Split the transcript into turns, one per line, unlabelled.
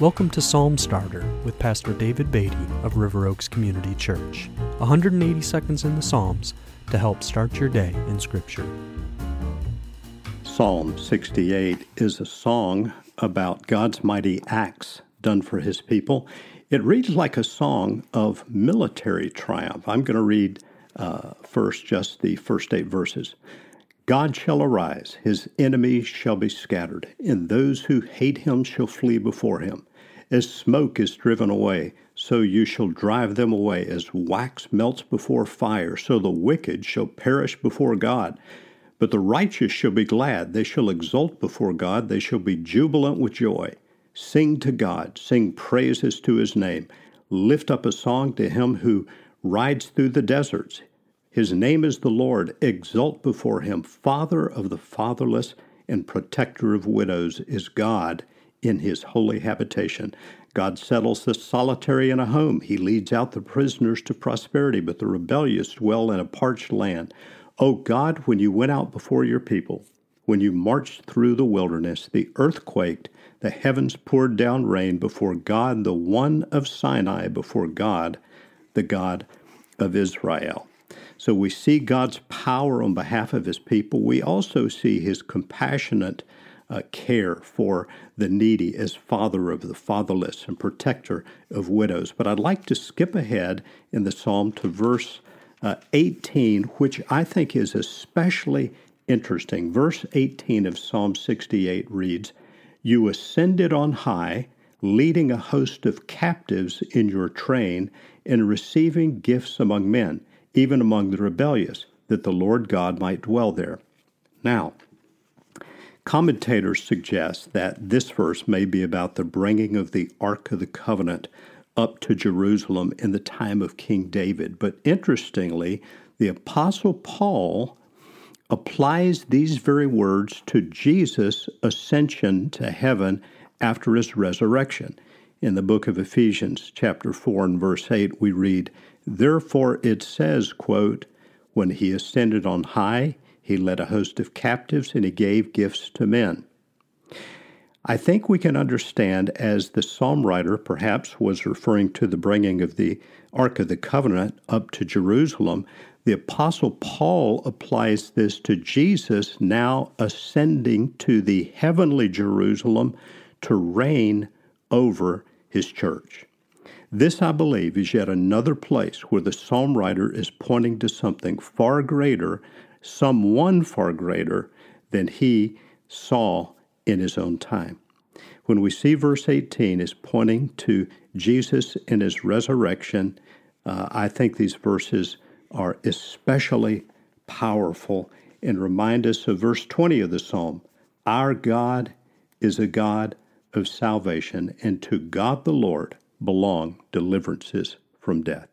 Welcome to Psalm Starter with Pastor David Beatty of River Oaks Community Church. 180 seconds in the Psalms to help start your day in Scripture.
Psalm 68 is a song about God's mighty acts done for his people. It reads like a song of military triumph. I'm going to read uh, first just the first eight verses. God shall arise, his enemies shall be scattered, and those who hate him shall flee before him. As smoke is driven away, so you shall drive them away. As wax melts before fire, so the wicked shall perish before God. But the righteous shall be glad, they shall exult before God, they shall be jubilant with joy. Sing to God, sing praises to his name. Lift up a song to him who rides through the deserts. His name is the Lord. Exult before him. Father of the fatherless and protector of widows is God in his holy habitation. God settles the solitary in a home. He leads out the prisoners to prosperity, but the rebellious dwell in a parched land. O God, when you went out before your people, when you marched through the wilderness, the earth quaked, the heavens poured down rain before God, the one of Sinai, before God, the God of Israel. So we see God's power on behalf of his people. We also see his compassionate uh, care for the needy as father of the fatherless and protector of widows. But I'd like to skip ahead in the psalm to verse uh, 18, which I think is especially interesting. Verse 18 of Psalm 68 reads, You ascended on high, leading a host of captives in your train and receiving gifts among men even among the rebellious, that the Lord God might dwell there. Now, commentators suggest that this verse may be about the bringing of the Ark of the Covenant up to Jerusalem in the time of King David. But interestingly, the Apostle Paul applies these very words to Jesus' ascension to heaven after his resurrection. In the book of Ephesians, chapter 4 and verse 8, we read, Therefore it says, quote, When he ascended on high, he led a host of captives and he gave gifts to men. I think we can understand as the psalm writer perhaps was referring to the bringing of the Ark of the Covenant up to Jerusalem. The Apostle Paul applies this to Jesus now ascending to the heavenly Jerusalem to reign over his church. This, I believe, is yet another place where the psalm writer is pointing to something far greater, someone far greater than he saw in his own time. When we see verse 18 is pointing to Jesus in his resurrection, uh, I think these verses are especially powerful and remind us of verse 20 of the psalm. Our God is a God of salvation, and to God the Lord belong deliverances from death.